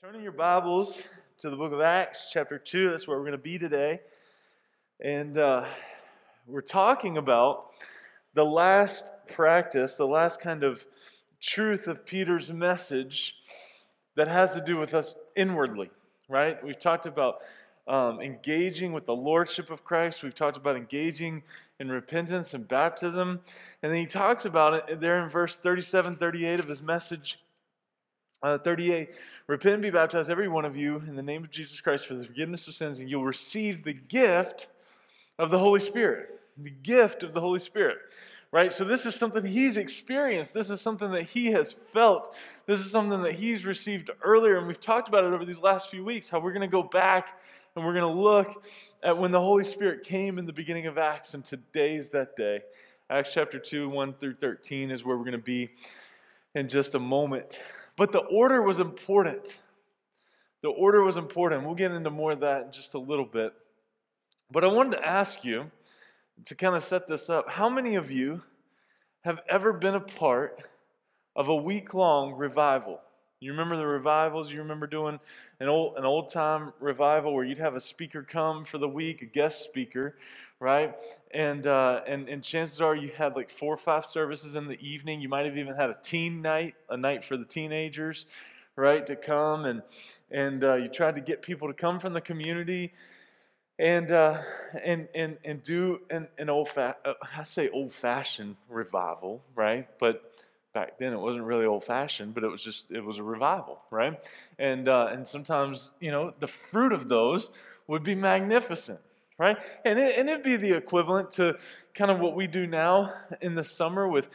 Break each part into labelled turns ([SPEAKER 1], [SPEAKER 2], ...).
[SPEAKER 1] Turning your Bibles to the book of Acts, chapter 2. That's where we're going to be today. And uh, we're talking about the last practice, the last kind of truth of Peter's message that has to do with us inwardly, right? We've talked about um, engaging with the Lordship of Christ, we've talked about engaging in repentance and baptism. And then he talks about it there in verse 37 38 of his message. Uh, 38 Repent and be baptized, every one of you, in the name of Jesus Christ for the forgiveness of sins, and you'll receive the gift of the Holy Spirit. The gift of the Holy Spirit. Right? So, this is something he's experienced. This is something that he has felt. This is something that he's received earlier. And we've talked about it over these last few weeks how we're going to go back and we're going to look at when the Holy Spirit came in the beginning of Acts, and today's that day. Acts chapter 2, 1 through 13 is where we're going to be in just a moment. But the order was important. The order was important. We'll get into more of that in just a little bit. But I wanted to ask you to kind of set this up how many of you have ever been a part of a week long revival? You remember the revivals? You remember doing an old an time revival where you'd have a speaker come for the week, a guest speaker, right? And uh, and and chances are you had like four or five services in the evening. You might have even had a teen night, a night for the teenagers, right, to come and and uh, you tried to get people to come from the community. And, uh, and, and, and do an, an old fa- uh, I say old fashioned revival, right? But back then it wasn't really old fashioned, but it was just it was a revival, right? And uh, and sometimes you know the fruit of those would be magnificent, right? And it, and it'd be the equivalent to kind of what we do now in the summer with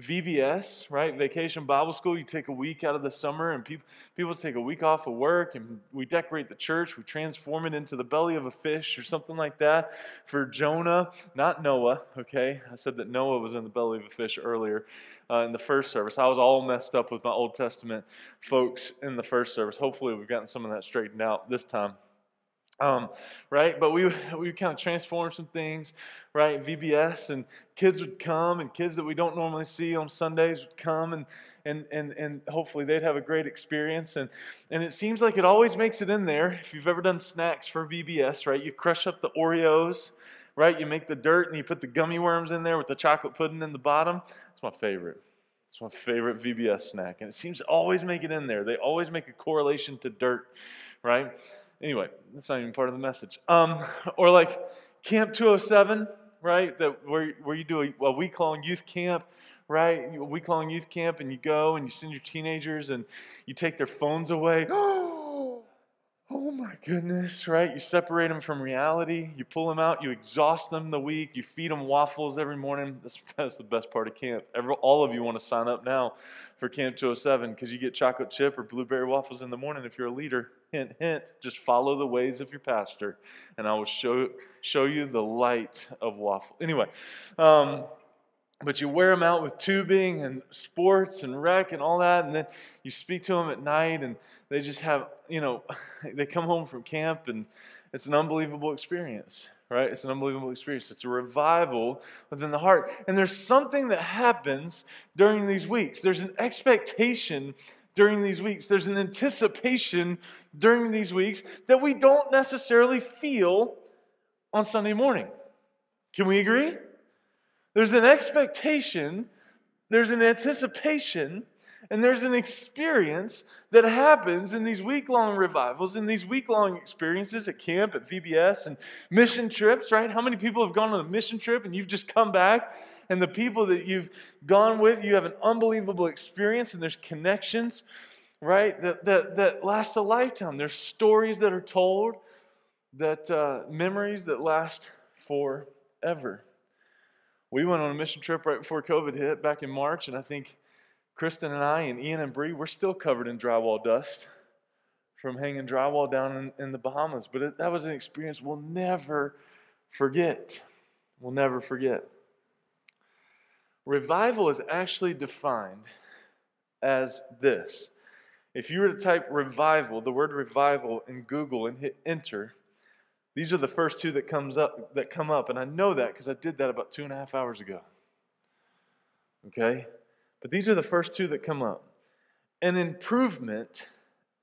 [SPEAKER 1] VBS, right? Vacation Bible School. You take a week out of the summer, and people people take a week off of work, and we decorate the church. We transform it into the belly of a fish or something like that. For Jonah, not Noah. Okay, I said that Noah was in the belly of a fish earlier uh, in the first service. I was all messed up with my Old Testament folks in the first service. Hopefully, we've gotten some of that straightened out this time. Um, right? But we we kind of transformed some things, right? VBS and kids would come, and kids that we don't normally see on Sundays would come, and and and and hopefully they'd have a great experience. And and it seems like it always makes it in there. If you've ever done snacks for VBS, right? You crush up the Oreos, right? You make the dirt and you put the gummy worms in there with the chocolate pudding in the bottom. It's my favorite. It's my favorite VBS snack, and it seems to always make it in there. They always make a correlation to dirt, right? Anyway, that's not even part of the message. Um, or like Camp 207, right? That where where you do a, a week long youth camp, right? A week long youth camp, and you go and you send your teenagers and you take their phones away. Oh my goodness, right? You separate them from reality. You pull them out. You exhaust them the week. You feed them waffles every morning. That's, that's the best part of camp. Every, all of you want to sign up now for Camp 207 because you get chocolate chip or blueberry waffles in the morning if you're a leader. Hint, hint. Just follow the ways of your pastor, and I will show, show you the light of waffle. Anyway, um, but you wear them out with tubing and sports and rec and all that, and then you speak to them at night, and they just have, you know, they come home from camp, and it's an unbelievable experience, right? It's an unbelievable experience. It's a revival within the heart. And there's something that happens during these weeks. There's an expectation during these weeks, there's an anticipation during these weeks that we don't necessarily feel on Sunday morning. Can we agree? There's an expectation, there's an anticipation, and there's an experience that happens in these week long revivals, in these week long experiences at camp, at VBS, and mission trips, right? How many people have gone on a mission trip and you've just come back, and the people that you've gone with, you have an unbelievable experience, and there's connections, right, that, that, that last a lifetime. There's stories that are told, that uh, memories that last forever. We went on a mission trip right before COVID hit back in March, and I think Kristen and I and Ian and Bree, we're still covered in drywall dust from hanging drywall down in, in the Bahamas. But it, that was an experience we'll never forget. We'll never forget. Revival is actually defined as this. If you were to type revival, the word revival in Google and hit enter, these are the first two that comes up that come up, and I know that because I did that about two and a half hours ago. Okay? But these are the first two that come up. An improvement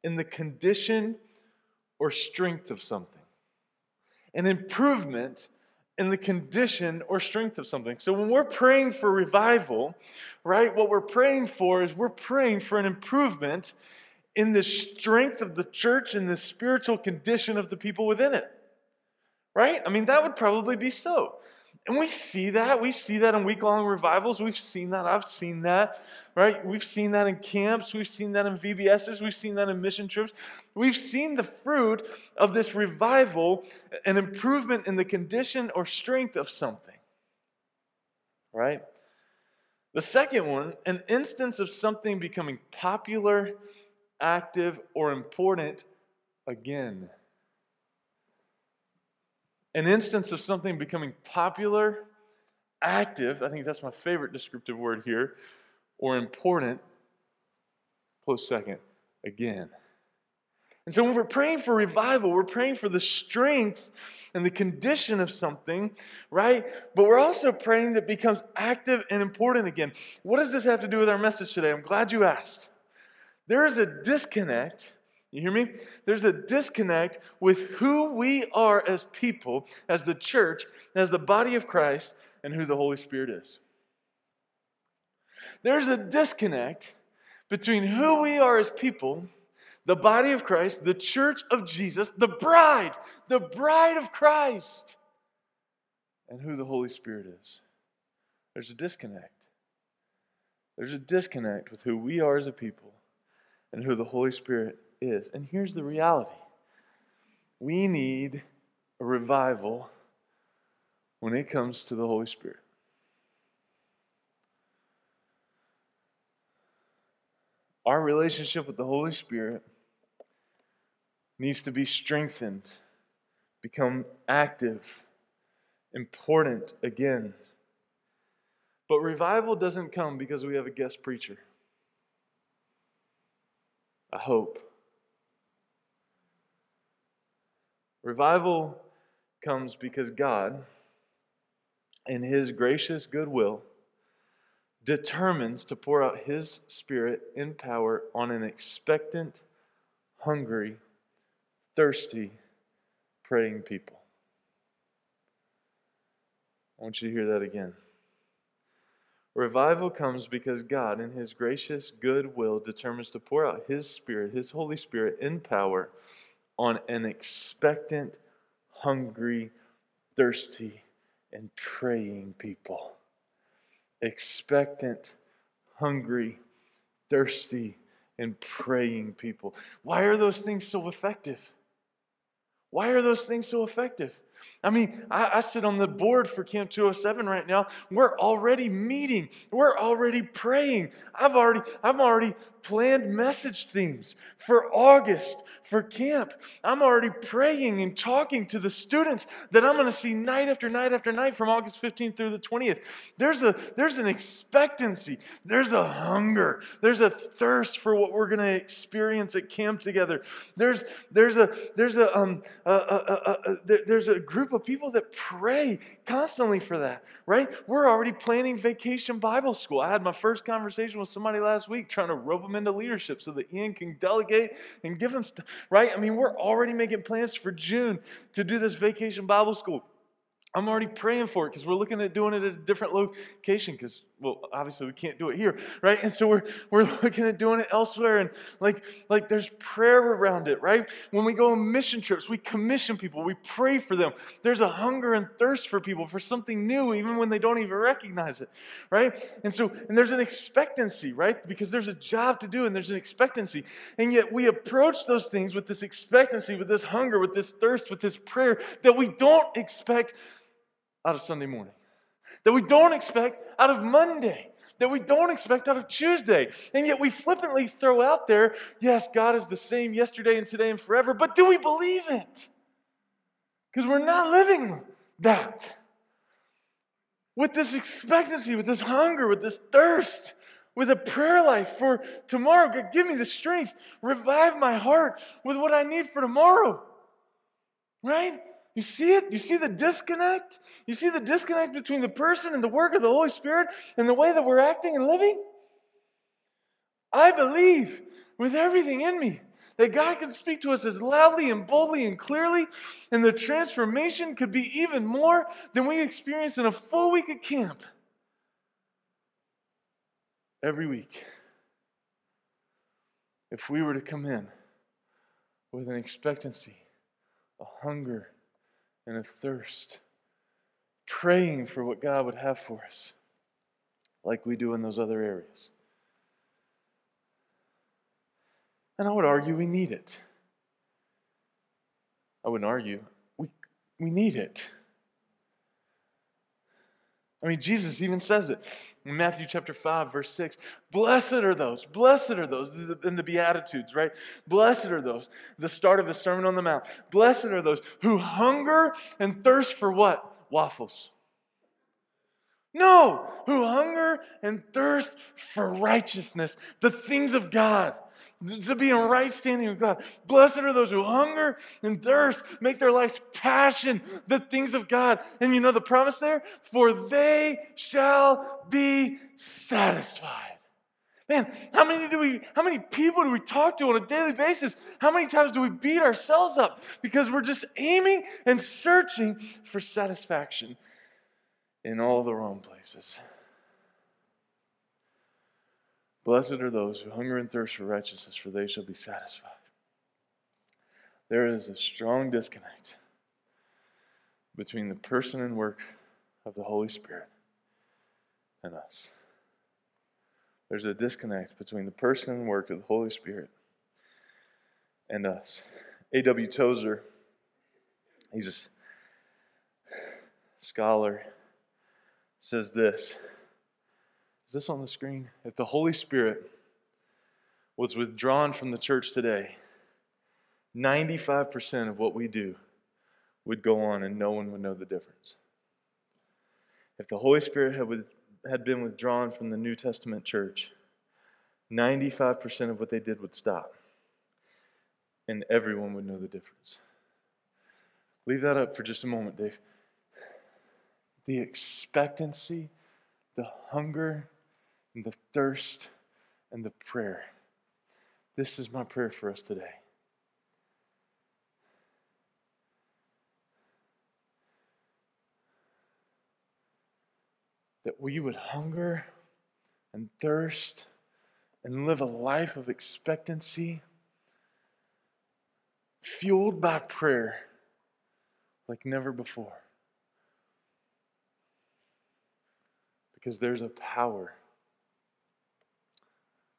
[SPEAKER 1] in the condition or strength of something. An improvement in the condition or strength of something. So when we're praying for revival, right, what we're praying for is we're praying for an improvement in the strength of the church and the spiritual condition of the people within it. Right? I mean, that would probably be so. And we see that. We see that in week long revivals. We've seen that. I've seen that, right? We've seen that in camps. We've seen that in VBSs. We've seen that in mission trips. We've seen the fruit of this revival, an improvement in the condition or strength of something, right? The second one, an instance of something becoming popular, active, or important again an instance of something becoming popular, active, I think that's my favorite descriptive word here, or important, close second, again. And so when we're praying for revival, we're praying for the strength and the condition of something, right? But we're also praying that becomes active and important again. What does this have to do with our message today? I'm glad you asked. There is a disconnect you hear me? There's a disconnect with who we are as people, as the church, as the body of Christ, and who the Holy Spirit is. There's a disconnect between who we are as people, the body of Christ, the church of Jesus, the bride, the bride of Christ, and who the Holy Spirit is. There's a disconnect. There's a disconnect with who we are as a people and who the Holy Spirit is. And here's the reality we need a revival when it comes to the Holy Spirit. Our relationship with the Holy Spirit needs to be strengthened, become active, important again. But revival doesn't come because we have a guest preacher. I hope. Revival comes because God, in His gracious goodwill, determines to pour out His Spirit in power on an expectant, hungry, thirsty, praying people. I want you to hear that again. Revival comes because God, in His gracious goodwill, determines to pour out His Spirit, His Holy Spirit, in power on an expectant, hungry, thirsty, and praying people. Expectant, hungry, thirsty, and praying people. Why are those things so effective? Why are those things so effective? I mean, I, I, sit on the board for Camp 207 right now. We're already meeting. We're already praying. I've already, I've already planned message themes for August for camp. I'm already praying and talking to the students that I'm going to see night after night after night from August 15th through the 20th. There's a there's an expectancy. There's a hunger. There's a thirst for what we're going to experience at camp together. There's there's a there's a um a, a, a, there's a group of people that pray constantly for that, right? We're already planning vacation Bible school. I had my first conversation with somebody last week trying to rope them into leadership so that Ian can delegate and give them stuff, right? I mean, we're already making plans for June to do this vacation Bible school. I'm already praying for it because we're looking at doing it at a different location because, well, obviously we can't do it here, right? And so we're, we're looking at doing it elsewhere. And like, like there's prayer around it, right? When we go on mission trips, we commission people, we pray for them. There's a hunger and thirst for people for something new, even when they don't even recognize it, right? And so, and there's an expectancy, right? Because there's a job to do and there's an expectancy. And yet we approach those things with this expectancy, with this hunger, with this thirst, with this prayer that we don't expect out of Sunday morning, that we don't expect out of Monday, that we don't expect out of Tuesday. And yet we flippantly throw out there, yes, God is the same yesterday and today and forever, but do we believe it? Because we're not living that. With this expectancy, with this hunger, with this thirst, with a prayer life for tomorrow. God, give me the strength. Revive my heart with what I need for tomorrow. Right? You see it? You see the disconnect? You see the disconnect between the person and the work of the Holy Spirit and the way that we're acting and living? I believe with everything in me That God can speak to us as loudly and boldly and clearly, and the transformation could be even more than we experience in a full week at camp. Every week. If we were to come in with an expectancy, a hunger, and a thirst, praying for what God would have for us, like we do in those other areas. And I would argue we need it. I wouldn't argue. We, we need it. I mean, Jesus even says it in Matthew chapter 5, verse 6. Blessed are those, blessed are those, in the Beatitudes, right? Blessed are those, the start of the Sermon on the Mount. Blessed are those who hunger and thirst for what? Waffles. No, who hunger and thirst for righteousness, the things of God to be in right standing with God. Blessed are those who hunger and thirst, make their life's passion the things of God. And you know the promise there? For they shall be satisfied. Man, how many do we how many people do we talk to on a daily basis? How many times do we beat ourselves up because we're just aiming and searching for satisfaction in all the wrong places? Blessed are those who hunger and thirst for righteousness, for they shall be satisfied. There is a strong disconnect between the person and work of the Holy Spirit and us. There's a disconnect between the person and work of the Holy Spirit and us. A.W. Tozer, he's a scholar, says this. Is this on the screen? If the Holy Spirit was withdrawn from the church today, 95% of what we do would go on and no one would know the difference. If the Holy Spirit had, with, had been withdrawn from the New Testament church, 95% of what they did would stop. And everyone would know the difference. Leave that up for just a moment, Dave. The expectancy, the hunger, and the thirst and the prayer. This is my prayer for us today. That we would hunger and thirst and live a life of expectancy, fueled by prayer like never before. Because there's a power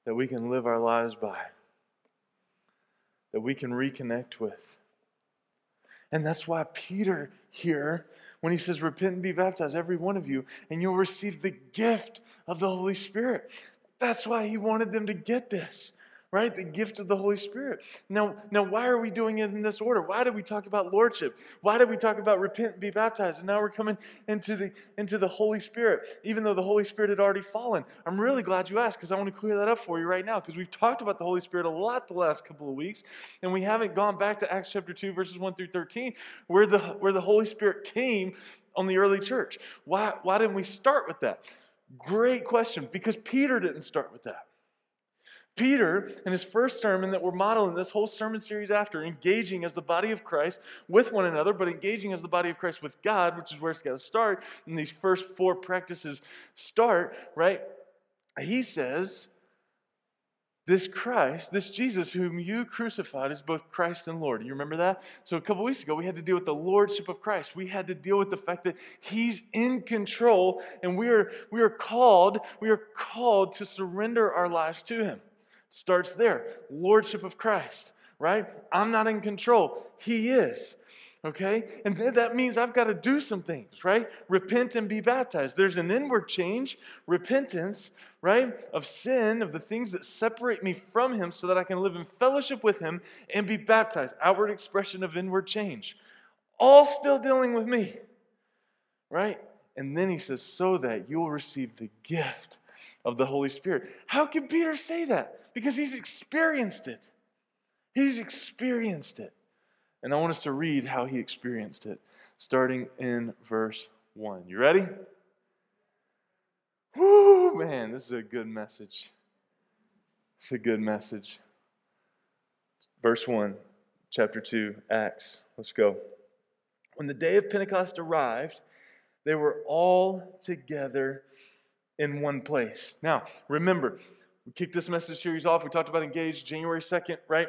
[SPEAKER 1] that we can live our lives by, that we can reconnect with. And that's why Peter here, when he says, Repent and be baptized, every one of you, and you'll receive the gift of the Holy Spirit. That's why he wanted them to get this right? The gift of the Holy Spirit. Now, now, why are we doing it in this order? Why did we talk about lordship? Why did we talk about repent and be baptized? And now we're coming into the into the Holy Spirit, even though the Holy Spirit had already fallen. I'm really glad you asked because I want to clear that up for you right now because we've talked about the Holy Spirit a lot the last couple of weeks, and we haven't gone back to Acts chapter 2, verses 1 through 13, where the where the Holy Spirit came on the early church. Why, why didn't we start with that? Great question, because Peter didn't start with that. Peter, in his first sermon that we're modeling this whole sermon series after, engaging as the body of Christ with one another, but engaging as the body of Christ with God, which is where it's got to start. And these first four practices start, right? He says, This Christ, this Jesus whom you crucified, is both Christ and Lord. You remember that? So a couple weeks ago, we had to deal with the Lordship of Christ. We had to deal with the fact that He's in control, and we are, we are called, we are called to surrender our lives to Him. Starts there. Lordship of Christ, right? I'm not in control. He is. Okay? And that means I've got to do some things, right? Repent and be baptized. There's an inward change, repentance, right? Of sin, of the things that separate me from Him so that I can live in fellowship with Him and be baptized. Outward expression of inward change. All still dealing with me, right? And then He says, so that you'll receive the gift of the Holy Spirit. How can Peter say that? Because he's experienced it. He's experienced it. And I want us to read how he experienced it, starting in verse 1. You ready? Whoo, man, this is a good message. It's a good message. Verse 1, chapter 2, Acts. Let's go. When the day of Pentecost arrived, they were all together in one place. Now, remember, we kicked this message series off. We talked about engaged January 2nd, right?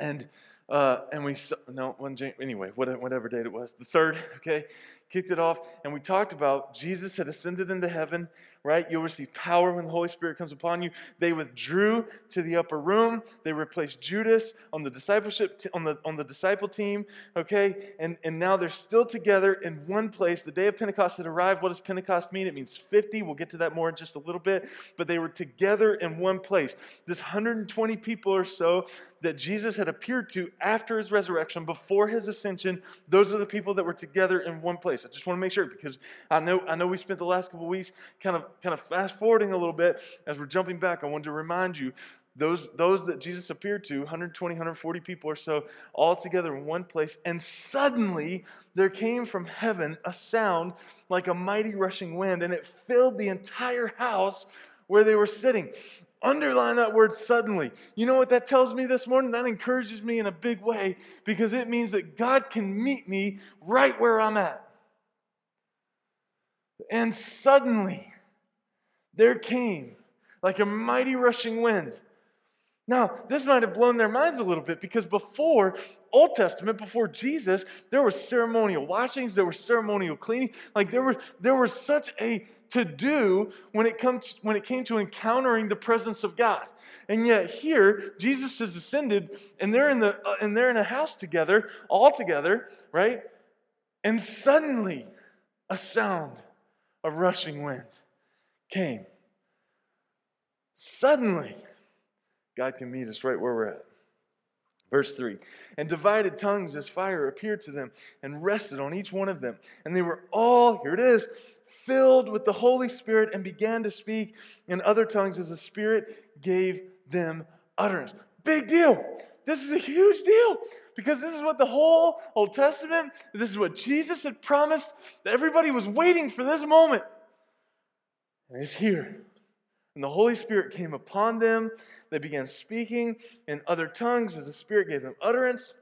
[SPEAKER 1] And uh, and we no one anyway whatever date it was the third okay kicked it off and we talked about jesus had ascended into heaven right? You'll receive power when the Holy Spirit comes upon you. They withdrew to the upper room. They replaced Judas on the discipleship t- on the on the disciple team, okay? And and now they're still together in one place. The day of Pentecost had arrived. What does Pentecost mean? It means 50. We'll get to that more in just a little bit, but they were together in one place. This 120 people or so that Jesus had appeared to after his resurrection, before his ascension, those are the people that were together in one place. I just want to make sure because I know I know we spent the last couple weeks kind of kind of fast forwarding a little bit as we're jumping back, I wanted to remind you those, those that Jesus appeared to, 120, 140 people or so, all together in one place. And suddenly there came from heaven a sound like a mighty rushing wind, and it filled the entire house where they were sitting. Underline that word suddenly. You know what that tells me this morning? That encourages me in a big way because it means that God can meet me right where I'm at. And suddenly, there came like a mighty rushing wind. Now, this might have blown their minds a little bit because before Old Testament, before Jesus, there were ceremonial washings, there was ceremonial cleaning. Like there was there was such a to do when it comes when it came to encountering the presence of God. And yet here, Jesus has ascended, and they're in the uh, and they're in a house together, all together, right? And suddenly, a sound of rushing wind came. Suddenly, God can meet us right where we're at. Verse 3 And divided tongues as fire appeared to them and rested on each one of them. And they were all, here it is, filled with the Holy Spirit and began to speak in other tongues as the Spirit gave them utterance. Big deal. This is a huge deal because this is what the whole Old Testament, this is what Jesus had promised. That everybody was waiting for this moment. And it's here. And the Holy Spirit came upon them. They began speaking in other tongues as the Spirit gave them utterance.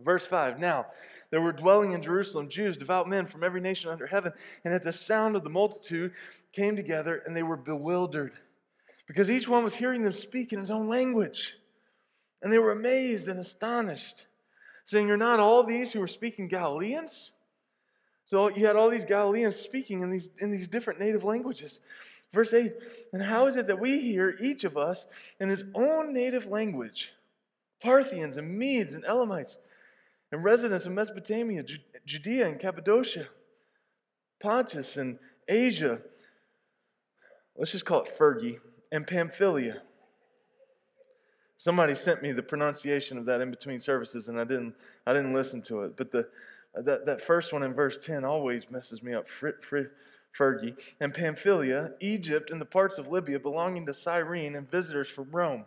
[SPEAKER 1] Verse 5 Now, there were dwelling in Jerusalem Jews, devout men from every nation under heaven, and at the sound of the multitude came together, and they were bewildered, because each one was hearing them speak in his own language. And they were amazed and astonished, saying, You're not all these who are speaking Galileans? So you had all these Galileans speaking in these, in these different native languages. Verse 8 And how is it that we hear each of us in his own native language? Parthians and Medes and Elamites and residents of Mesopotamia, Judea and Cappadocia, Pontus and Asia. Let's just call it Fergie and Pamphylia. Somebody sent me the pronunciation of that in between services, and I didn't, I didn't listen to it. But the, that, that first one in verse 10 always messes me up. Fr- fr- Fergie, and Pamphylia, Egypt, and the parts of Libya belonging to Cyrene, and visitors from Rome,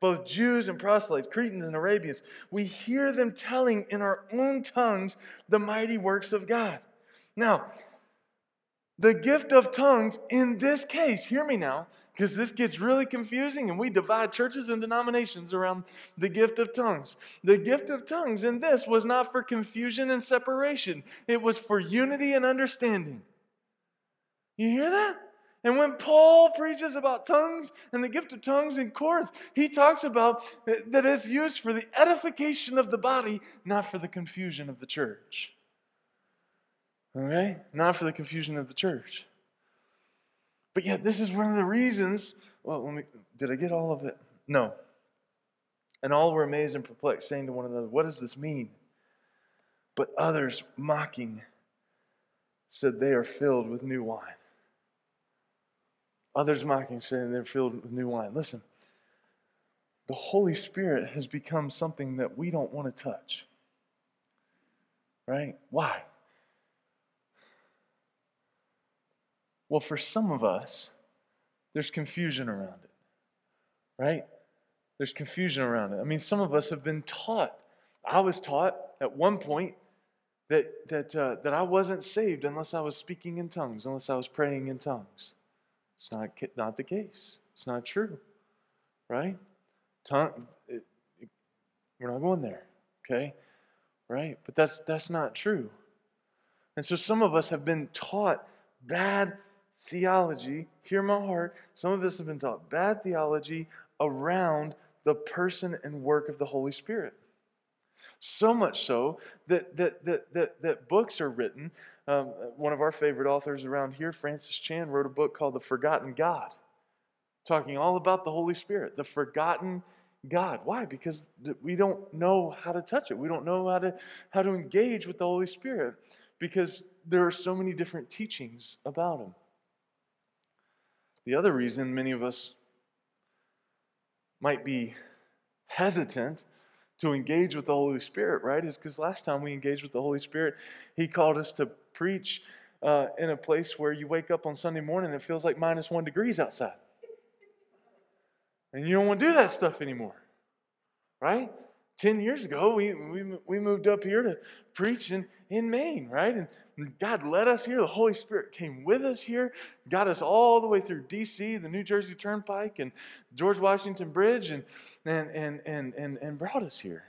[SPEAKER 1] both Jews and proselytes, Cretans and Arabians. We hear them telling in our own tongues the mighty works of God. Now, the gift of tongues in this case, hear me now, because this gets really confusing and we divide churches and denominations around the gift of tongues. The gift of tongues in this was not for confusion and separation, it was for unity and understanding. You hear that? And when Paul preaches about tongues and the gift of tongues in Corinth, he talks about that it's used for the edification of the body, not for the confusion of the church. Okay? Not for the confusion of the church. But yet, this is one of the reasons. Well, me, did I get all of it? No. And all were amazed and perplexed, saying to one another, What does this mean? But others, mocking, said, They are filled with new wine. Others mocking, saying they're filled with new wine. Listen, the Holy Spirit has become something that we don't want to touch. Right? Why? Well, for some of us, there's confusion around it. Right? There's confusion around it. I mean, some of us have been taught. I was taught at one point that, that, uh, that I wasn't saved unless I was speaking in tongues, unless I was praying in tongues. It's not, not the case. It's not true, right? Tongue, it, We're not going there. Okay? Right? But that's that's not true. And so some of us have been taught bad theology. Hear my heart. Some of us have been taught bad theology around the person and work of the Holy Spirit. So much so that, that, that, that, that books are written. Um, one of our favorite authors around here, Francis Chan, wrote a book called The Forgotten God, talking all about the Holy Spirit, the forgotten God. Why? Because we don't know how to touch it. We don't know how to, how to engage with the Holy Spirit because there are so many different teachings about Him. The other reason many of us might be hesitant to engage with the Holy Spirit, right, is because last time we engaged with the Holy Spirit, He called us to preach uh, in a place where you wake up on Sunday morning and it feels like minus one degrees outside. And you don't want to do that stuff anymore, right? 10 years ago, we, we, we moved up here to preach in, in Maine, right? And God led us here. The Holy Spirit came with us here, got us all the way through D.C., the New Jersey Turnpike, and George Washington Bridge, and, and, and, and, and, and brought us here.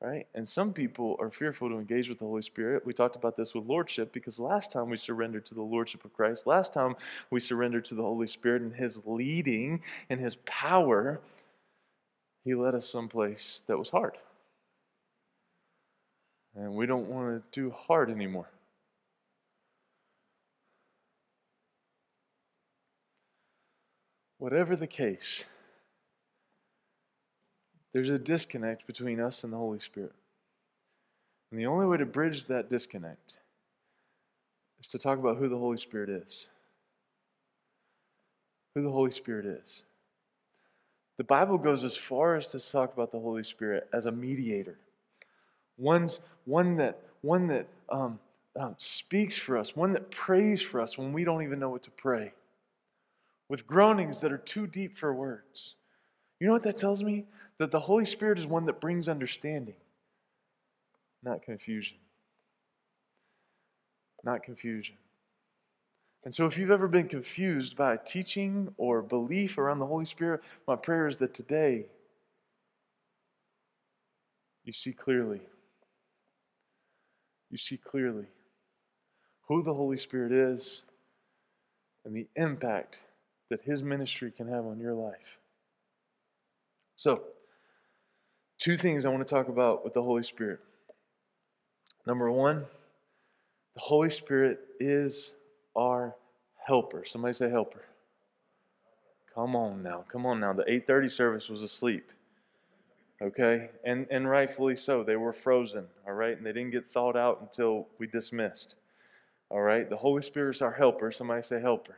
[SPEAKER 1] Right? And some people are fearful to engage with the Holy Spirit. We talked about this with Lordship because last time we surrendered to the Lordship of Christ, last time we surrendered to the Holy Spirit and His leading and His power, He led us someplace that was hard. And we don't want to do hard anymore. Whatever the case, there's a disconnect between us and the Holy Spirit. And the only way to bridge that disconnect is to talk about who the Holy Spirit is. Who the Holy Spirit is. The Bible goes as far as to talk about the Holy Spirit as a mediator. One's, one that, one that um, um, speaks for us, one that prays for us when we don't even know what to pray, with groanings that are too deep for words. You know what that tells me? That the Holy Spirit is one that brings understanding, not confusion. Not confusion. And so, if you've ever been confused by teaching or belief around the Holy Spirit, my prayer is that today you see clearly you see clearly who the Holy Spirit is and the impact that His ministry can have on your life. So, two things I want to talk about with the Holy Spirit. Number one, the Holy Spirit is our helper. Somebody say helper. Come on now. Come on now. The 8:30 service was asleep. Okay? And, and rightfully so. They were frozen, all right? And they didn't get thawed out until we dismissed. All right? The Holy Spirit's our helper. Somebody say helper.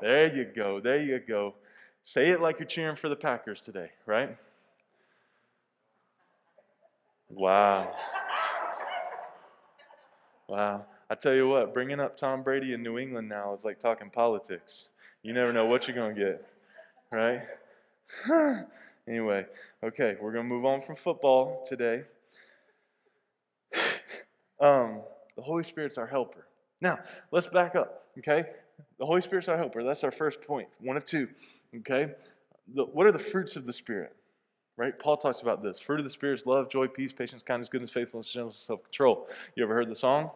[SPEAKER 1] There you go. There you go. Say it like you're cheering for the Packers today, right? Wow. Wow. I tell you what, bringing up Tom Brady in New England now is like talking politics. You never know what you're going to get, right? Anyway, okay, we're going to move on from football today. um, the Holy Spirit's our helper. Now, let's back up, okay? The Holy Spirit's our helper. That's our first point, one of two, okay? The, what are the fruits of the Spirit? Right? Paul talks about this. Fruit of the Spirit is love, joy, peace, patience, kindness, goodness, faithfulness, gentleness, self control. You ever heard the song?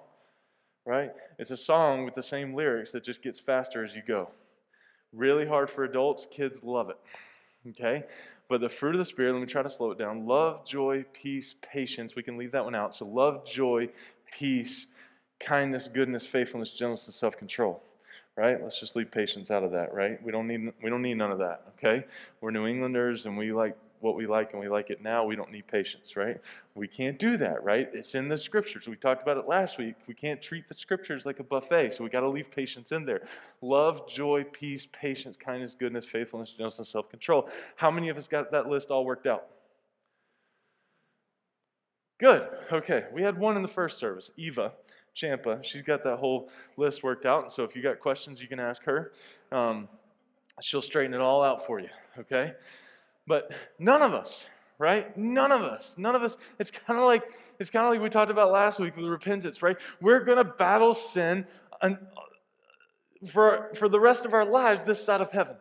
[SPEAKER 1] Right? It's a song with the same lyrics that just gets faster as you go. Really hard for adults, kids love it. Okay? But the fruit of the Spirit, let me try to slow it down love, joy, peace, patience. We can leave that one out. So, love, joy, peace, kindness, goodness, faithfulness, gentleness, and self control. Right? Let's just leave patience out of that, right? We don't need we don't need none of that, okay? We're New Englanders and we like what we like and we like it now, we don't need patience, right? We can't do that, right? It's in the scriptures. We talked about it last week. We can't treat the scriptures like a buffet, so we got to leave patience in there. Love, joy, peace, patience, kindness, goodness, faithfulness, gentleness, and self control. How many of us got that list all worked out? Good. Okay. We had one in the first service, Eva Champa. She's got that whole list worked out. And So if you got questions, you can ask her. Um, she'll straighten it all out for you. Okay. But none of us, right? None of us. None of us. It's kind of like it's kind of like we talked about last week with repentance, right? We're to battle sin and uh, for, for the rest of our lives this side of heaven.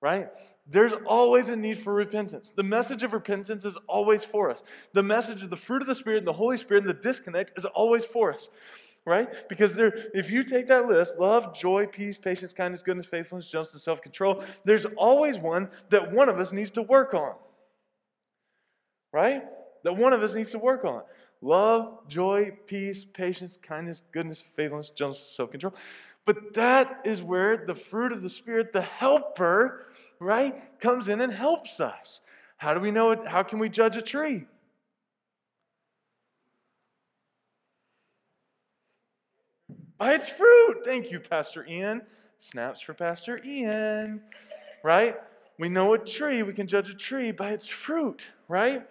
[SPEAKER 1] right? There's always a need for repentance. The message of repentance is always for us. The message of the fruit of the Spirit and the Holy Spirit and the disconnect is always for us, right? Because there, if you take that list love, joy, peace, patience, kindness, goodness, faithfulness, justice, self control there's always one that one of us needs to work on, right? That one of us needs to work on. Love, joy, peace, patience, kindness, goodness, faithfulness, justice, self control. But that is where the fruit of the Spirit, the helper, right, comes in and helps us. How do we know it? How can we judge a tree? By its fruit. Thank you, Pastor Ian. Snaps for Pastor Ian. Right? We know a tree, we can judge a tree by its fruit, right?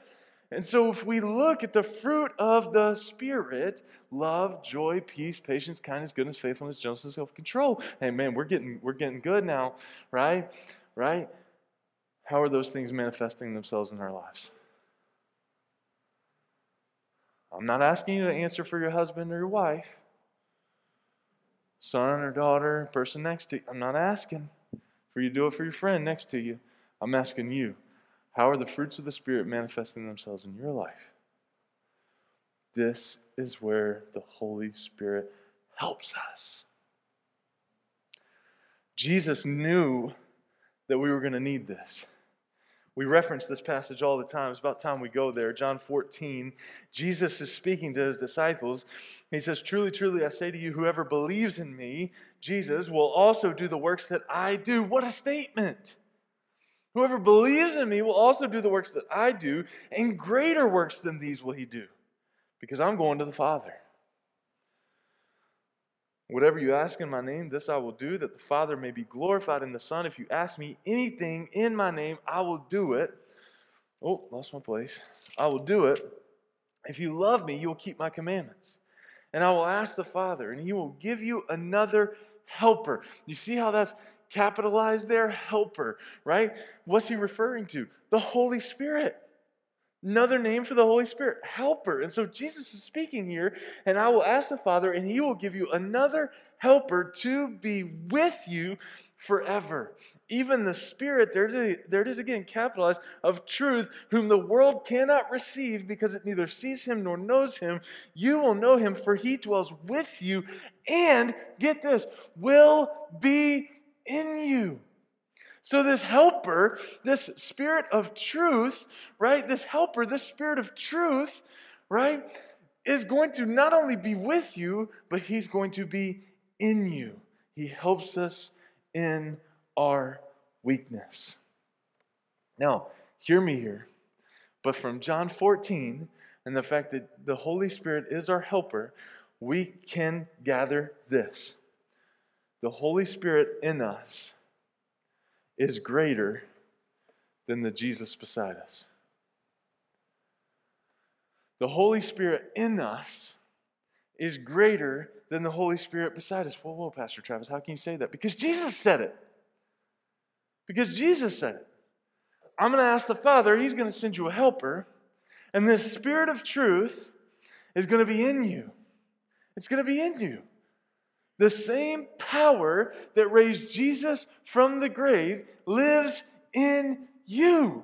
[SPEAKER 1] And so if we look at the fruit of the Spirit, love, joy, peace, patience, kindness, goodness, faithfulness, gentleness, self-control. Hey man, we're getting we're getting good now, right? Right? How are those things manifesting themselves in our lives? I'm not asking you to answer for your husband or your wife, son or daughter, person next to you. I'm not asking for you to do it for your friend next to you. I'm asking you, how are the fruits of the Spirit manifesting themselves in your life? This is where the Holy Spirit helps us. Jesus knew that we were going to need this. We reference this passage all the time. It's about time we go there. John 14, Jesus is speaking to his disciples. He says, Truly, truly, I say to you, whoever believes in me, Jesus, will also do the works that I do. What a statement! Whoever believes in me will also do the works that I do, and greater works than these will he do, because I'm going to the Father. Whatever you ask in my name, this I will do, that the Father may be glorified in the Son. If you ask me anything in my name, I will do it. Oh, lost my place. I will do it. If you love me, you will keep my commandments. And I will ask the Father, and he will give you another helper. You see how that's capitalized there? Helper, right? What's he referring to? The Holy Spirit. Another name for the Holy Spirit, helper. And so Jesus is speaking here, and I will ask the Father, and he will give you another helper to be with you forever. Even the Spirit, there it is, there it is again, capitalized, of truth, whom the world cannot receive because it neither sees him nor knows him. You will know him, for he dwells with you, and get this, will be in you. So, this helper, this spirit of truth, right? This helper, this spirit of truth, right, is going to not only be with you, but he's going to be in you. He helps us in our weakness. Now, hear me here. But from John 14 and the fact that the Holy Spirit is our helper, we can gather this the Holy Spirit in us is greater than the Jesus beside us. The Holy Spirit in us is greater than the Holy Spirit beside us. Whoa, whoa, Pastor Travis, how can you say that? Because Jesus said it. Because Jesus said it. I'm going to ask the Father, He's going to send you a helper, and this Spirit of truth is going to be in you. It's going to be in you. The same power that raised Jesus from the grave lives in you.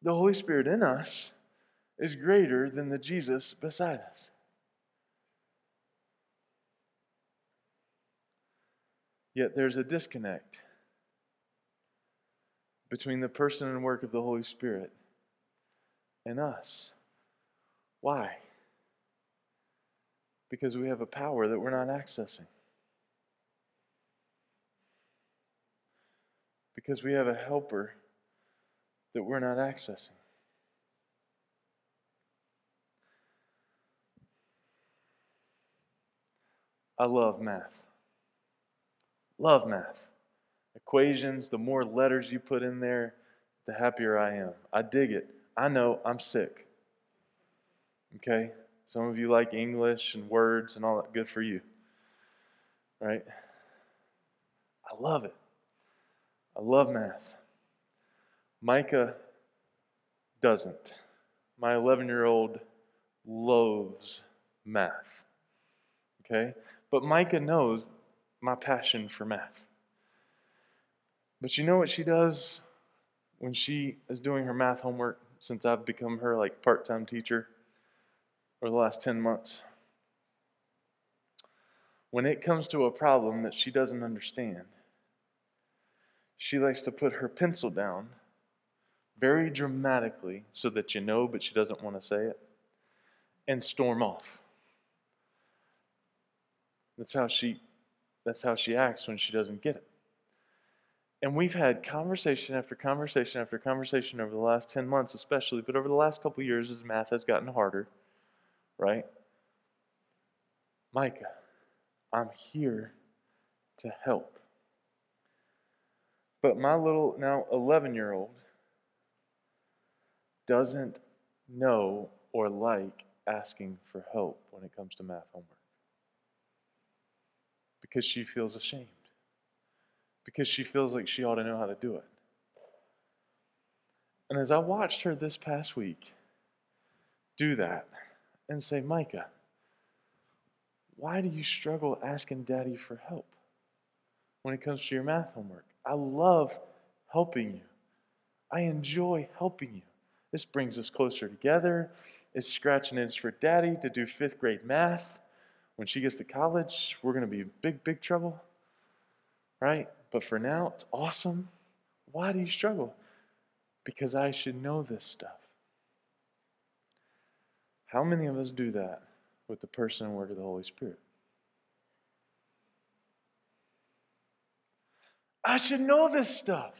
[SPEAKER 1] The Holy Spirit in us is greater than the Jesus beside us. Yet there's a disconnect between the person and work of the Holy Spirit and us. Why? Because we have a power that we're not accessing. Because we have a helper that we're not accessing. I love math. Love math. Equations, the more letters you put in there, the happier I am. I dig it. I know I'm sick. Okay? Some of you like English and words and all that. Good for you. Right? I love it. I love math. Micah doesn't. My 11 year old loathes math. Okay? But Micah knows my passion for math. But you know what she does when she is doing her math homework since I've become her like part-time teacher for the last 10 months? When it comes to a problem that she doesn't understand, she likes to put her pencil down very dramatically so that you know, but she doesn't want to say it, and storm off. That's how she that's how she acts when she doesn't get it. And we've had conversation after conversation after conversation over the last 10 months, especially, but over the last couple years as math has gotten harder, right? Micah, I'm here to help. But my little, now 11 year old, doesn't know or like asking for help when it comes to math homework because she feels ashamed because she feels like she ought to know how to do it. And as I watched her this past week do that and say, Micah, why do you struggle asking daddy for help when it comes to your math homework? I love helping you. I enjoy helping you. This brings us closer together. It's scratching itch for daddy to do fifth grade math. When she gets to college, we're going to be in big, big trouble. Right? But for now, it's awesome. Why do you struggle? Because I should know this stuff. How many of us do that with the person and work of the Holy Spirit? I should know this stuff.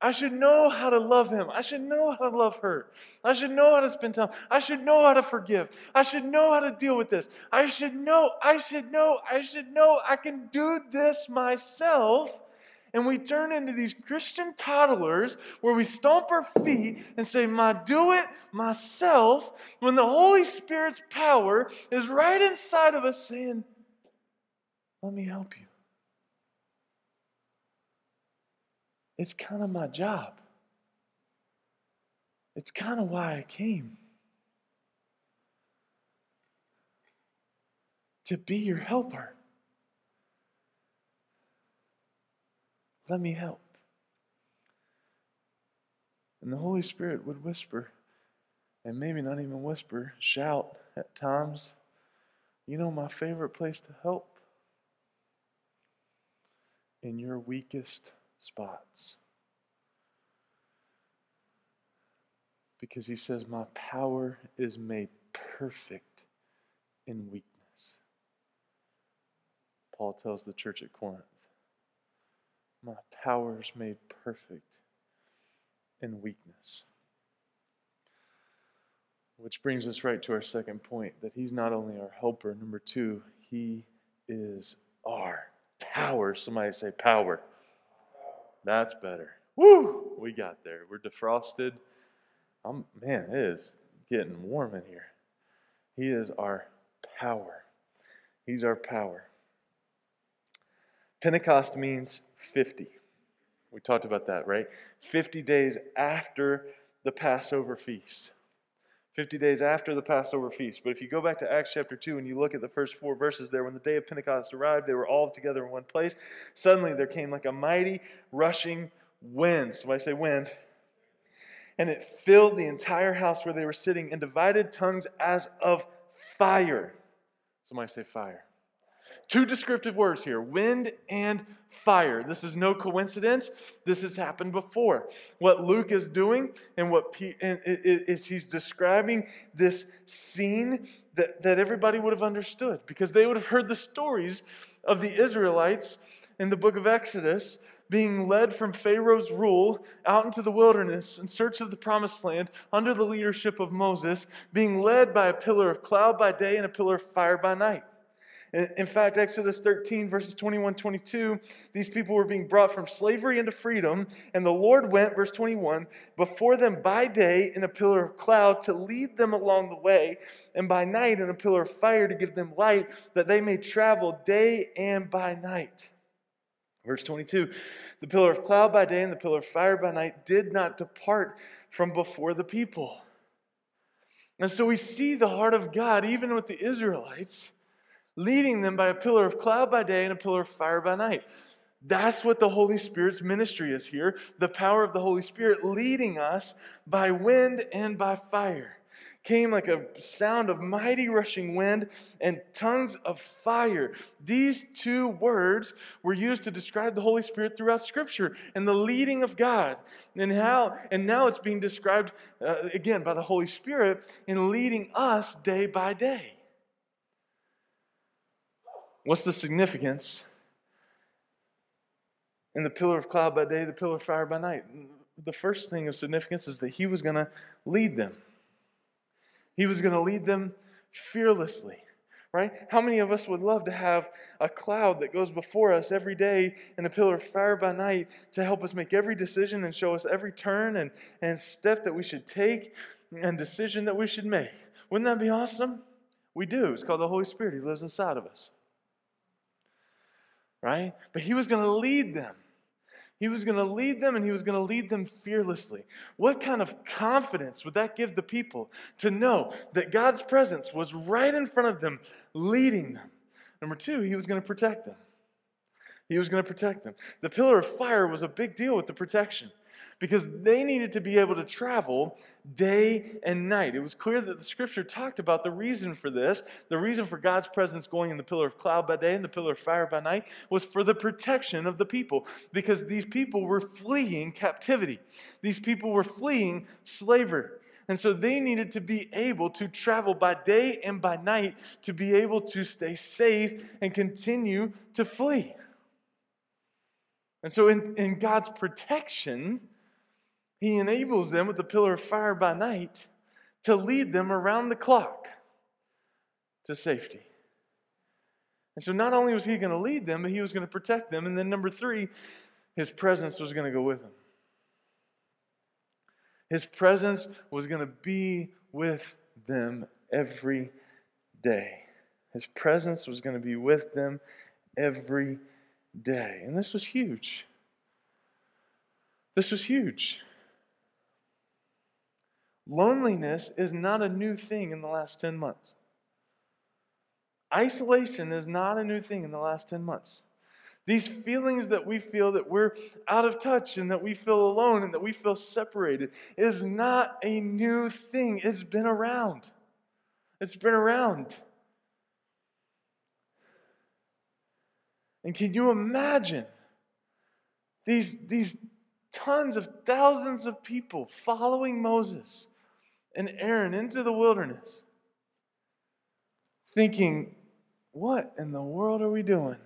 [SPEAKER 1] I should know how to love him. I should know how to love her. I should know how to spend time. I should know how to forgive. I should know how to deal with this. I should know, I should know, I should know I can do this myself. And we turn into these Christian toddlers where we stomp our feet and say, My do it myself, when the Holy Spirit's power is right inside of us saying, Let me help you. It's kind of my job. It's kind of why I came. To be your helper. Let me help. And the Holy Spirit would whisper, and maybe not even whisper, shout at times, You know, my favorite place to help? In your weakest spots. Because he says, My power is made perfect in weakness. Paul tells the church at Corinth, My power is made perfect in weakness. Which brings us right to our second point that he's not only our helper, number two, he is our power. Somebody say power. That's better. Woo! We got there. We're defrosted. I'm, man, it is getting warm in here. He is our power. He's our power. Pentecost means 50. We talked about that, right? 50 days after the Passover feast. 50 days after the Passover feast. But if you go back to Acts chapter 2 and you look at the first four verses there, when the day of Pentecost arrived, they were all together in one place. Suddenly there came like a mighty rushing wind. So I say wind. And it filled the entire house where they were sitting and divided tongues as of fire. Somebody say fire. Two descriptive words here wind and fire. This is no coincidence. This has happened before. What Luke is doing and what P, and is he's describing this scene that, that everybody would have understood because they would have heard the stories of the Israelites in the book of Exodus being led from Pharaoh's rule out into the wilderness in search of the promised land under the leadership of Moses, being led by a pillar of cloud by day and a pillar of fire by night. In fact, Exodus 13, verses 21 22, these people were being brought from slavery into freedom, and the Lord went, verse 21, before them by day in a pillar of cloud to lead them along the way, and by night in a pillar of fire to give them light, that they may travel day and by night. Verse 22 The pillar of cloud by day and the pillar of fire by night did not depart from before the people. And so we see the heart of God, even with the Israelites leading them by a pillar of cloud by day and a pillar of fire by night. That's what the Holy Spirit's ministry is here the power of the Holy Spirit leading us by wind and by fire. Came like a sound of mighty rushing wind and tongues of fire. These two words were used to describe the Holy Spirit throughout Scripture and the leading of God. And how, and now it's being described uh, again by the Holy Spirit in leading us day by day. What's the significance in the pillar of cloud by day, the pillar of fire by night? The first thing of significance is that he was going to lead them. He was going to lead them fearlessly, right? How many of us would love to have a cloud that goes before us every day and a pillar of fire by night to help us make every decision and show us every turn and, and step that we should take and decision that we should make? Wouldn't that be awesome? We do. It's called the Holy Spirit. He lives inside of us right? But he was going to lead them. He was going to lead them and he was going to lead them fearlessly. What kind of confidence would that give the people to know that God's presence was right in front of them, leading them? Number two, he was going to protect them. He was going to protect them. The pillar of fire was a big deal with the protection because they needed to be able to travel day and night. It was clear that the scripture talked about the reason for this. The reason for God's presence going in the pillar of cloud by day and the pillar of fire by night was for the protection of the people because these people were fleeing captivity, these people were fleeing slavery. And so they needed to be able to travel by day and by night to be able to stay safe and continue to flee. And so, in, in God's protection, he enables them with the pillar of fire by night to lead them around the clock to safety. And so not only was he going to lead them, but he was going to protect them. And then, number three, his presence was going to go with them. His presence was going to be with them every day. His presence was going to be with them every day. And this was huge. This was huge. Loneliness is not a new thing in the last 10 months. Isolation is not a new thing in the last 10 months. These feelings that we feel that we're out of touch and that we feel alone and that we feel separated is not a new thing. It's been around. It's been around. And can you imagine these, these tons of thousands of people following Moses and Aaron into the wilderness, thinking, What in the world are we doing?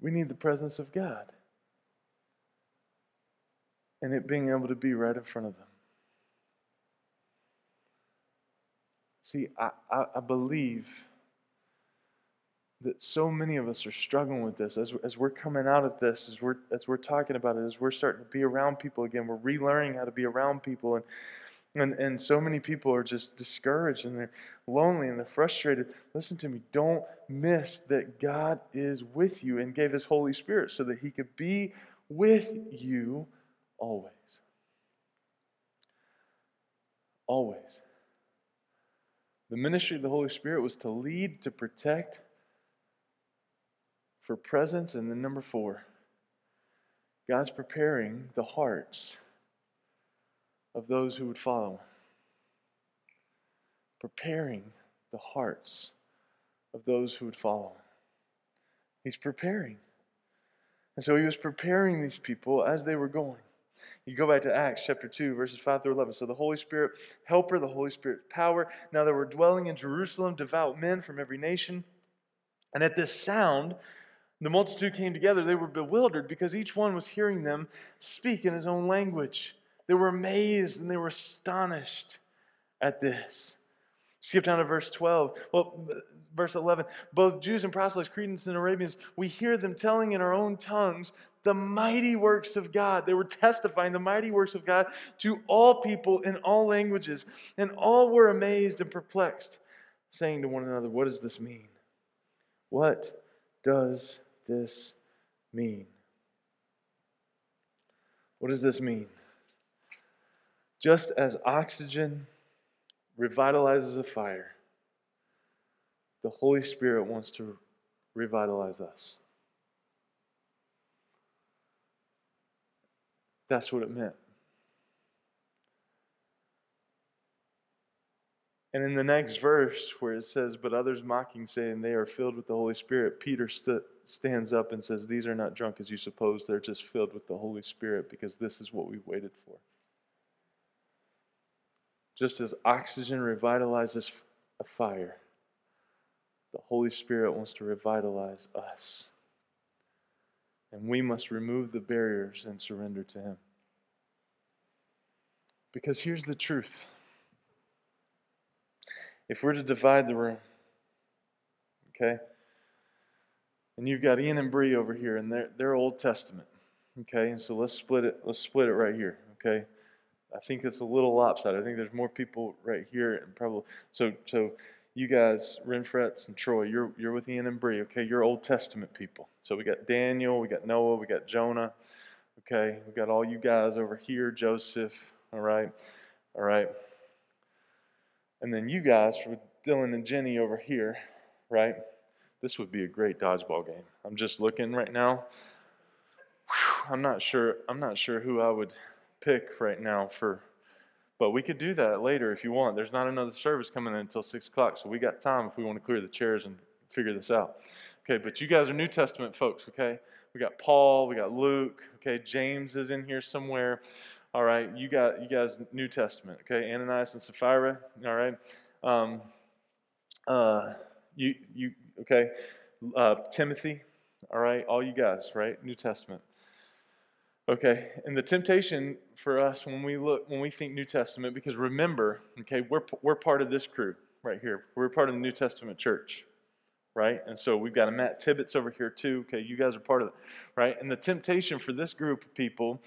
[SPEAKER 1] We need the presence of God. And it being able to be right in front of them. See, I, I, I believe that so many of us are struggling with this as, as we're coming out of this, as we're, as we're talking about it, as we're starting to be around people again. We're relearning how to be around people. And, and, and so many people are just discouraged and they're lonely and they're frustrated. Listen to me. Don't miss that God is with you and gave His Holy Spirit so that He could be with you always. Always. The ministry of the Holy Spirit was to lead, to protect, for presence. And then number four, God's preparing the hearts of those who would follow. Preparing the hearts of those who would follow. He's preparing. And so he was preparing these people as they were going. You go back to Acts chapter 2, verses 5 through 11. So the Holy Spirit, helper, the Holy Spirit, power. Now there were dwelling in Jerusalem devout men from every nation. And at this sound, the multitude came together. They were bewildered because each one was hearing them speak in his own language. They were amazed and they were astonished at this. Skip down to verse 12. Well, verse 11. Both Jews and proselytes, Cretans and Arabians, we hear them telling in our own tongues the mighty works of God. They were testifying the mighty works of God to all people in all languages. And all were amazed and perplexed, saying to one another, What does this mean? What does this mean? What does this mean? Just as oxygen revitalizes a fire, the Holy Spirit wants to revitalize us. That's what it meant. And in the next verse, where it says, But others mocking, saying they are filled with the Holy Spirit, Peter st- stands up and says, These are not drunk as you suppose. They're just filled with the Holy Spirit because this is what we've waited for. Just as oxygen revitalizes a fire, the Holy Spirit wants to revitalize us. And we must remove the barriers and surrender to Him. Because here's the truth if we're to divide the room, okay, and you've got Ian and Bree over here, and they're, they're Old Testament, okay, and so let's split it. Let's split it right here, okay. I think it's a little lopsided. I think there's more people right here, and probably so. So you guys, Renfretz and Troy, you're you're with Ian and Bree, okay? You're Old Testament people. So we got Daniel, we got Noah, we got Jonah, okay? We got all you guys over here, Joseph, all right, all right. And then you guys, for Dylan and Jenny over here, right? This would be a great dodgeball game. I'm just looking right now. I'm not sure. I'm not sure who I would pick right now for, but we could do that later if you want. There's not another service coming in until six o'clock, so we got time if we want to clear the chairs and figure this out. Okay, but you guys are New Testament folks. Okay, we got Paul, we got Luke. Okay, James is in here somewhere. All right, you got you guys New Testament. Okay, Ananias and Sapphira. All right, um, uh, you you okay, uh, Timothy. All right, all you guys. Right, New Testament. Okay, and the temptation for us when we look when we think New Testament, because remember, okay, we're we're part of this crew right here. We're part of the New Testament church, right? And so we've got a Matt Tibbetts over here too. Okay, you guys are part of it, right? And the temptation for this group of people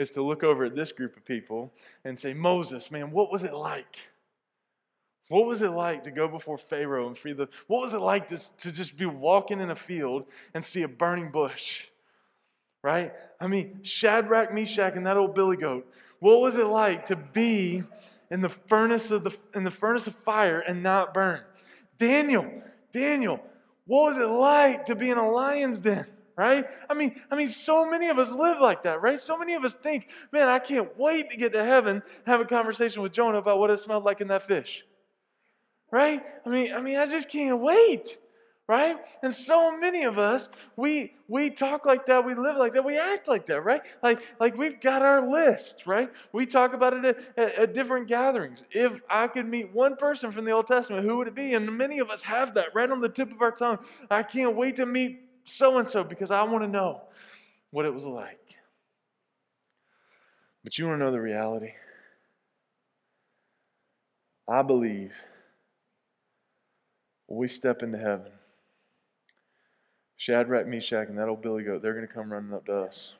[SPEAKER 1] is to look over at this group of people and say, Moses, man, what was it like? What was it like to go before Pharaoh and free the? What was it like to, to just be walking in a field and see a burning bush? Right? I mean, Shadrach, Meshach, and that old billy goat. What was it like to be in the furnace of the in the furnace of fire and not burn? Daniel, Daniel, what was it like to be in a lion's den? Right? I mean, I mean, so many of us live like that, right? So many of us think, man, I can't wait to get to heaven, have a conversation with Jonah about what it smelled like in that fish. Right? I mean, I mean, I just can't wait. Right? And so many of us, we we talk like that, we live like that, we act like that, right? Like like we've got our list, right? We talk about it at, at, at different gatherings. If I could meet one person from the Old Testament, who would it be? And many of us have that right on the tip of our tongue. I can't wait to meet so and so because I want to know what it was like. But you want to know the reality? I believe when we step into heaven, Shadrach, Meshach, and that old billy goat, they're going to come running up to us.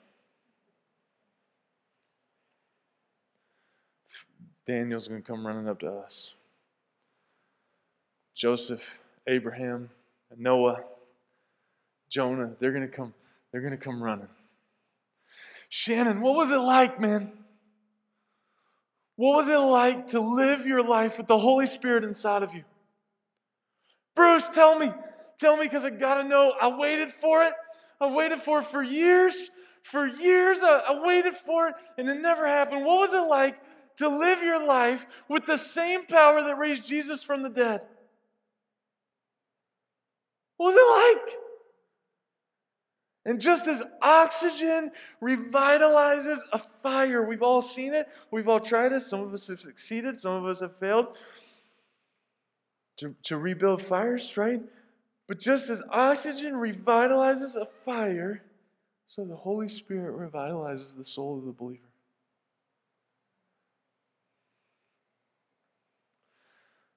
[SPEAKER 1] Daniel's going to come running up to us. Joseph, Abraham, Noah, Jonah, they're going to come they're going to come running. Shannon, what was it like, man? What was it like to live your life with the Holy Spirit inside of you? Bruce, tell me. Tell me because I got to know. I waited for it. I waited for it for years. For years, I, I waited for it and it never happened. What was it like to live your life with the same power that raised Jesus from the dead? What was it like? And just as oxygen revitalizes a fire, we've all seen it, we've all tried it, some of us have succeeded, some of us have failed to, to rebuild fires, right? But just as oxygen revitalizes a fire, so the Holy Spirit revitalizes the soul of the believer.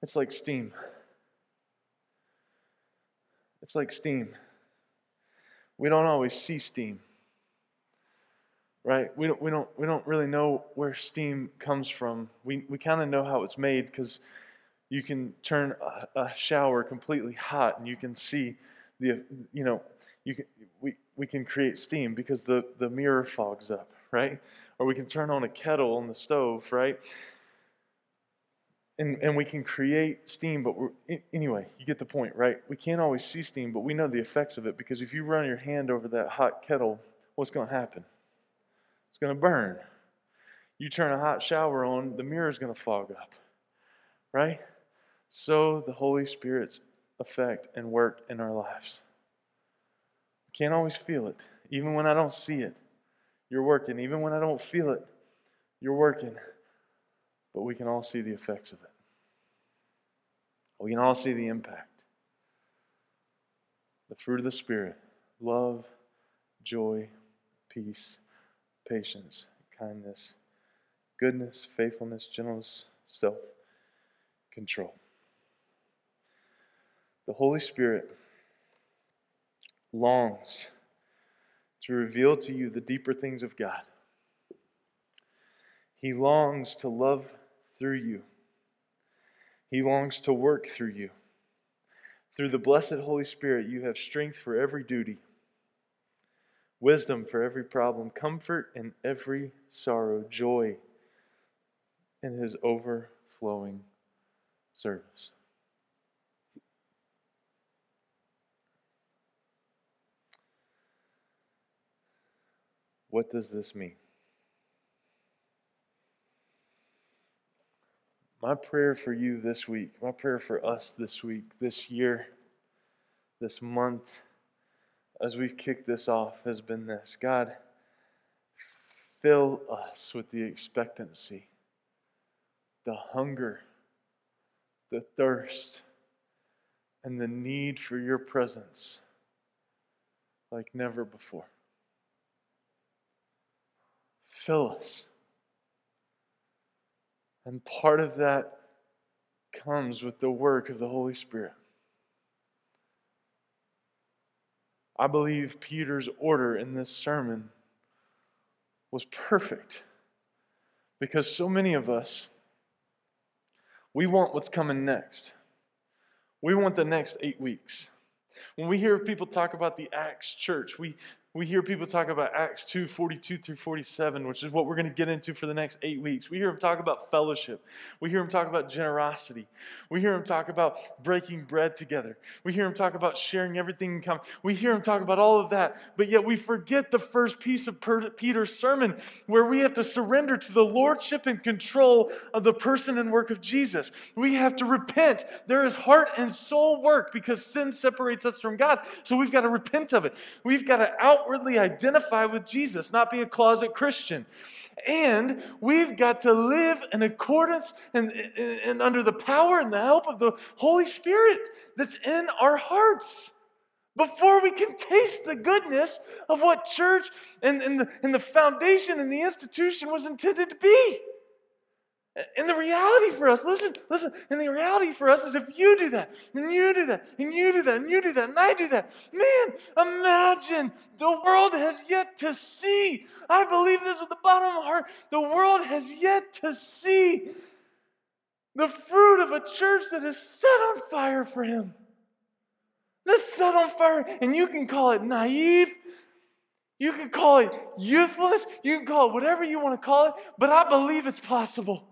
[SPEAKER 1] It's like steam. It's like steam we don't always see steam right? We don't, we don't, we don't really know where steam comes from. We, we kind of know how it's made because you can turn a, a, shower completely hot and you can see the you know you can, we, we can create steam because the, the mirror fogs up right? Or we can turn on a kettle on the stove right and, and we can create steam, but anyway, you get the point, right? We can't always see steam, but we know the effects of it because if you run your hand over that hot kettle, what's going to happen? it's going to burn. You turn a hot shower on, the mirror is going to fog up. Right? So the Holy Spirit's effect and work in our lives. I can't always feel it. Even when I don't see it, you're working. Even when I don't feel it, you're working. But we can all see the effects of it. We can all see the impact. The fruit of the Spirit love, joy, peace, patience, kindness, goodness, faithfulness, gentleness, self control. The Holy Spirit longs to reveal to you the deeper things of God. He longs to love through you. He longs to work through you. Through the blessed Holy Spirit, you have strength for every duty, wisdom for every problem, comfort in every sorrow, joy in His overflowing service. What does this mean? My prayer for you this week, my prayer for us this week, this year, this month, as we've kicked this off, has been this God, fill us with the expectancy, the hunger, the thirst, and the need for your presence like never before. Fill us. And part of that comes with the work of the Holy Spirit. I believe Peter's order in this sermon was perfect because so many of us, we want what's coming next. We want the next eight weeks. When we hear people talk about the Acts church, we, we hear people talk about Acts 2 42 through 47, which is what we're going to get into for the next eight weeks. We hear them talk about fellowship. We hear them talk about generosity. We hear them talk about breaking bread together. We hear them talk about sharing everything in common. We hear them talk about all of that. But yet we forget the first piece of Peter's sermon where we have to surrender to the lordship and control of the person and work of Jesus. We have to repent. There is heart and soul work because sin separates us from God. So we've got to repent of it. We've got to out outwardly identify with Jesus, not be a closet Christian. And we've got to live in accordance and, and, and under the power and the help of the Holy Spirit that's in our hearts before we can taste the goodness of what church and, and, the, and the foundation and the institution was intended to be. And the reality for us, listen, listen, and the reality for us is if you do that, and you do that, and you do that, and you do that, and I do that, man, imagine the world has yet to see. I believe this with the bottom of my heart. The world has yet to see the fruit of a church that is set on fire for Him. That's set on fire, and you can call it naive. You can call it youthfulness. You can call it whatever you want to call it, but I believe it's possible.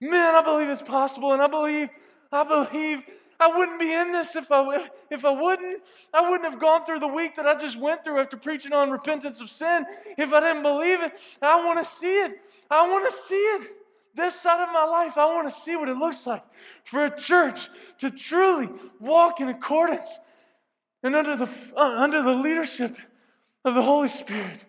[SPEAKER 1] Man, I believe it's possible, and I believe, I believe I wouldn't be in this if I, if I wouldn't. I wouldn't have gone through the week that I just went through after preaching on repentance of sin if I didn't believe it. I want to see it. I want to see it. This side of my life, I want to see what it looks like for a church to truly walk in accordance and under the, uh, under the leadership of the Holy Spirit.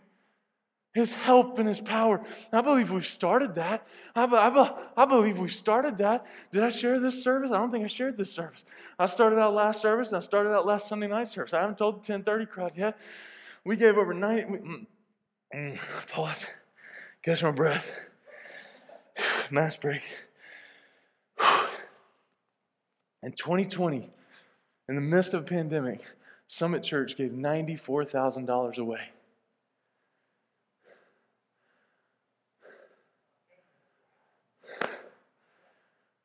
[SPEAKER 1] His help and His power. I believe we've started that. I, I, I believe we've started that. Did I share this service? I don't think I shared this service. I started out last service and I started out last Sunday night service. I haven't told the 1030 crowd yet. We gave over 90. We, mm, mm, pause. Catch my breath. Mass break. In 2020, in the midst of a pandemic, Summit Church gave $94,000 away.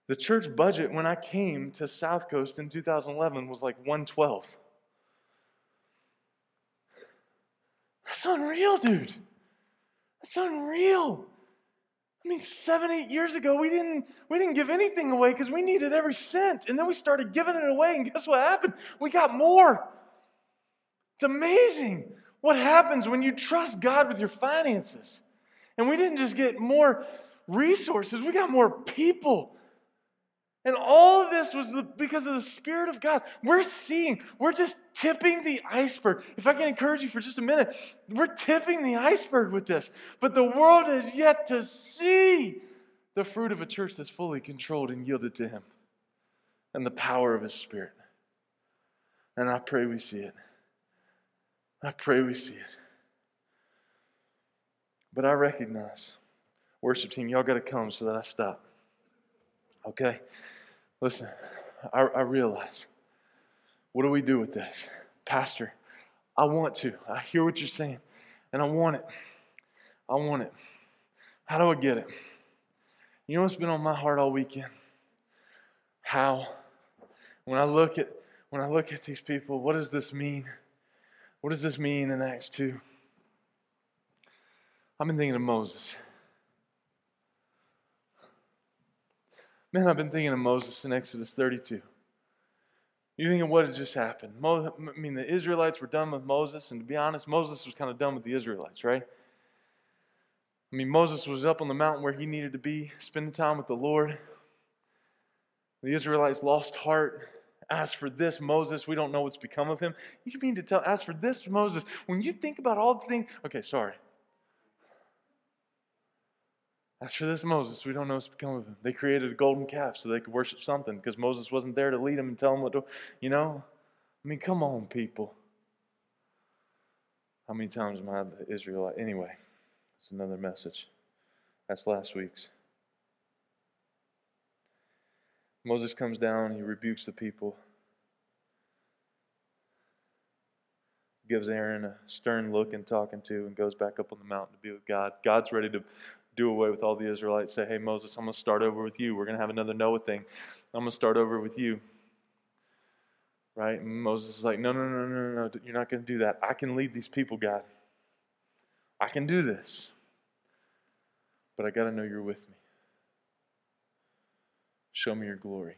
[SPEAKER 1] The church budget when I came to South Coast in 2011 was like 112. That's unreal, dude. That's unreal. I mean, seven, eight years ago, we didn't, we didn't give anything away because we needed every cent. And then we started giving it away, and guess what happened? We got more. It's amazing What happens when you trust God with your finances? And we didn't just get more resources, we got more people. And all of this was because of the Spirit of God. We're seeing, we're just tipping the iceberg. If I can encourage you for just a minute, we're tipping the iceberg with this. But the world has yet to see the fruit of a church that's fully controlled and yielded to Him and the power of His Spirit. And I pray we see it. I pray we see it. But I recognize, worship team, y'all got to come so that I stop. Okay? Listen, I, I realize. What do we do with this? Pastor, I want to. I hear what you're saying, and I want it. I want it. How do I get it? You know what's been on my heart all weekend? How? When I look at when I look at these people, what does this mean? What does this mean in Acts 2? I've been thinking of Moses. Man, I've been thinking of Moses in Exodus 32. You think of what had just happened. Mo- I mean, the Israelites were done with Moses, and to be honest, Moses was kind of done with the Israelites, right? I mean, Moses was up on the mountain where he needed to be, spending time with the Lord. The Israelites lost heart. As for this Moses, we don't know what's become of him. You mean to tell, as for this Moses, when you think about all the things, okay, sorry. As for this Moses, we don't know what's become of him. They created a golden calf so they could worship something because Moses wasn't there to lead them and tell them what to, you know? I mean, come on, people. How many times am I the Israelite? Anyway, it's another message. That's last week's. Moses comes down, he rebukes the people, gives Aaron a stern look and talking to, and goes back up on the mountain to be with God. God's ready to do away with all the Israelites. Say, hey, Moses, I'm going to start over with you. We're going to have another Noah thing. I'm going to start over with you. Right? And Moses is like, no, no, no, no, no, you're not going to do that. I can lead these people, God. I can do this. But I got to know you're with me. Show me your glory.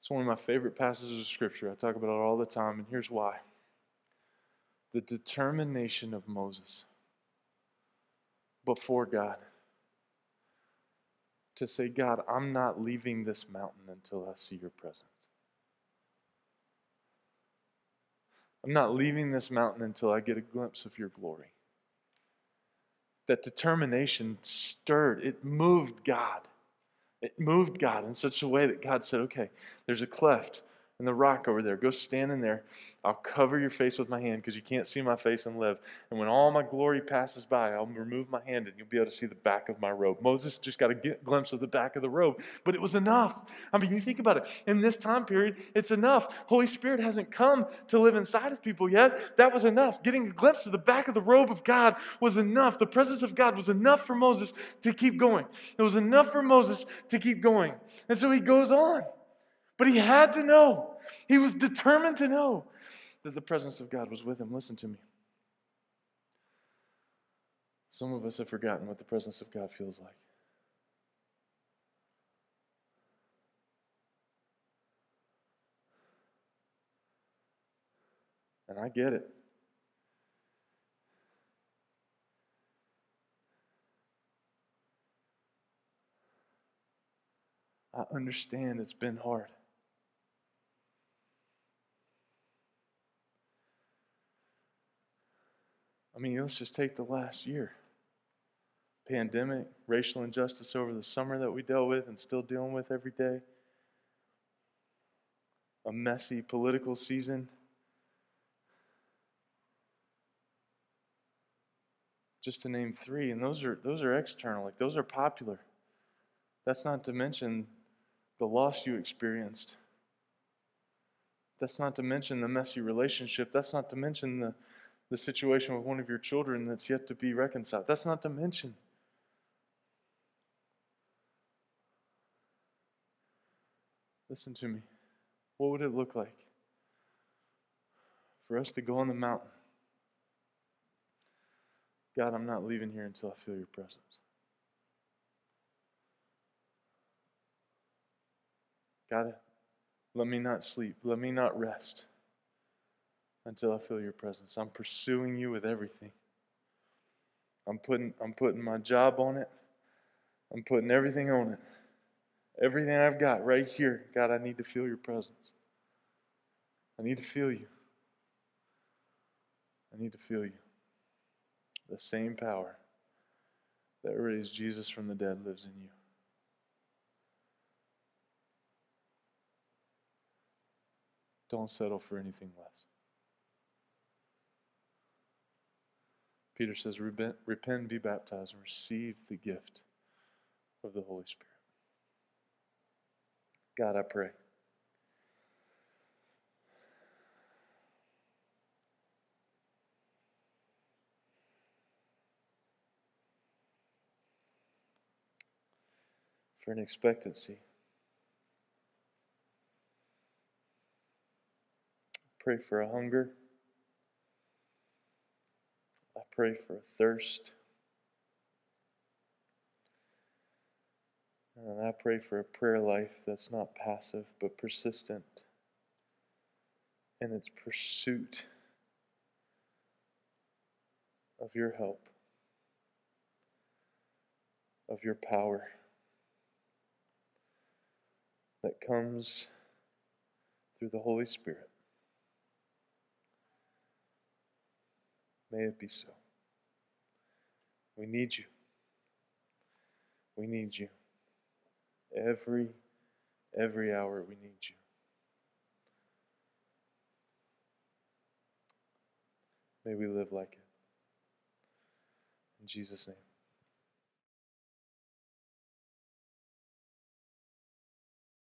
[SPEAKER 1] It's one of my favorite passages of Scripture. I talk about it all the time, and here's why the determination of Moses before God to say, God, I'm not leaving this mountain until I see your presence. I'm not leaving this mountain until I get a glimpse of your glory. That determination stirred, it moved God. It moved God in such a way that God said, okay, there's a cleft in the rock over there. Go stand in there. I'll cover your face with my hand because you can't see my face and live. And when all my glory passes by, I'll remove my hand and you'll be able to see the back of my robe. Moses just got a glimpse of the back of the robe, but it was enough. I mean, you think about it. In this time period, it's enough. Holy Spirit hasn't come to live inside of people yet. That was enough. Getting a glimpse of the back of the robe of God was enough. The presence of God was enough for Moses to keep going. It was enough for Moses to keep going. And so he goes on. But he had to know. He was determined to know that the presence of God was with him. Listen to me. Some of us have forgotten what the presence of God feels like. And I get it. I understand it's been hard. I mean, let's just take the last year pandemic, racial injustice over the summer that we dealt with and still dealing with every day, a messy political season. Just to name three, and those are those are external, like those are popular. That's not to mention the loss you experienced. That's not to mention the messy relationship. That's not to mention the the situation with one of your children that's yet to be reconciled. That's not to mention. Listen to me. What would it look like for us to go on the mountain? God, I'm not leaving here until I feel your presence. God, Let me not sleep. Let me not rest until I feel your presence. I'm pursuing you with everything. I'm putting, I'm putting my job on it. I'm putting everything on it. Everything I've got right here. God, I need to feel your presence. I need to feel you. I need to feel you. The same power that raised Jesus from the dead lives in you. Don't settle for anything less. Peter says, repent, repent, be baptized, and receive the gift of the Holy Spirit. God, I pray. For an expectancy. Pray for a hunger. Pray for a thirst. And I pray for a prayer life that's not passive but persistent in its pursuit of your help, of your power that comes through the Holy Spirit. May it be so. We need you. We need you. Every, every hour we need you. May we live like it. In Jesus' name.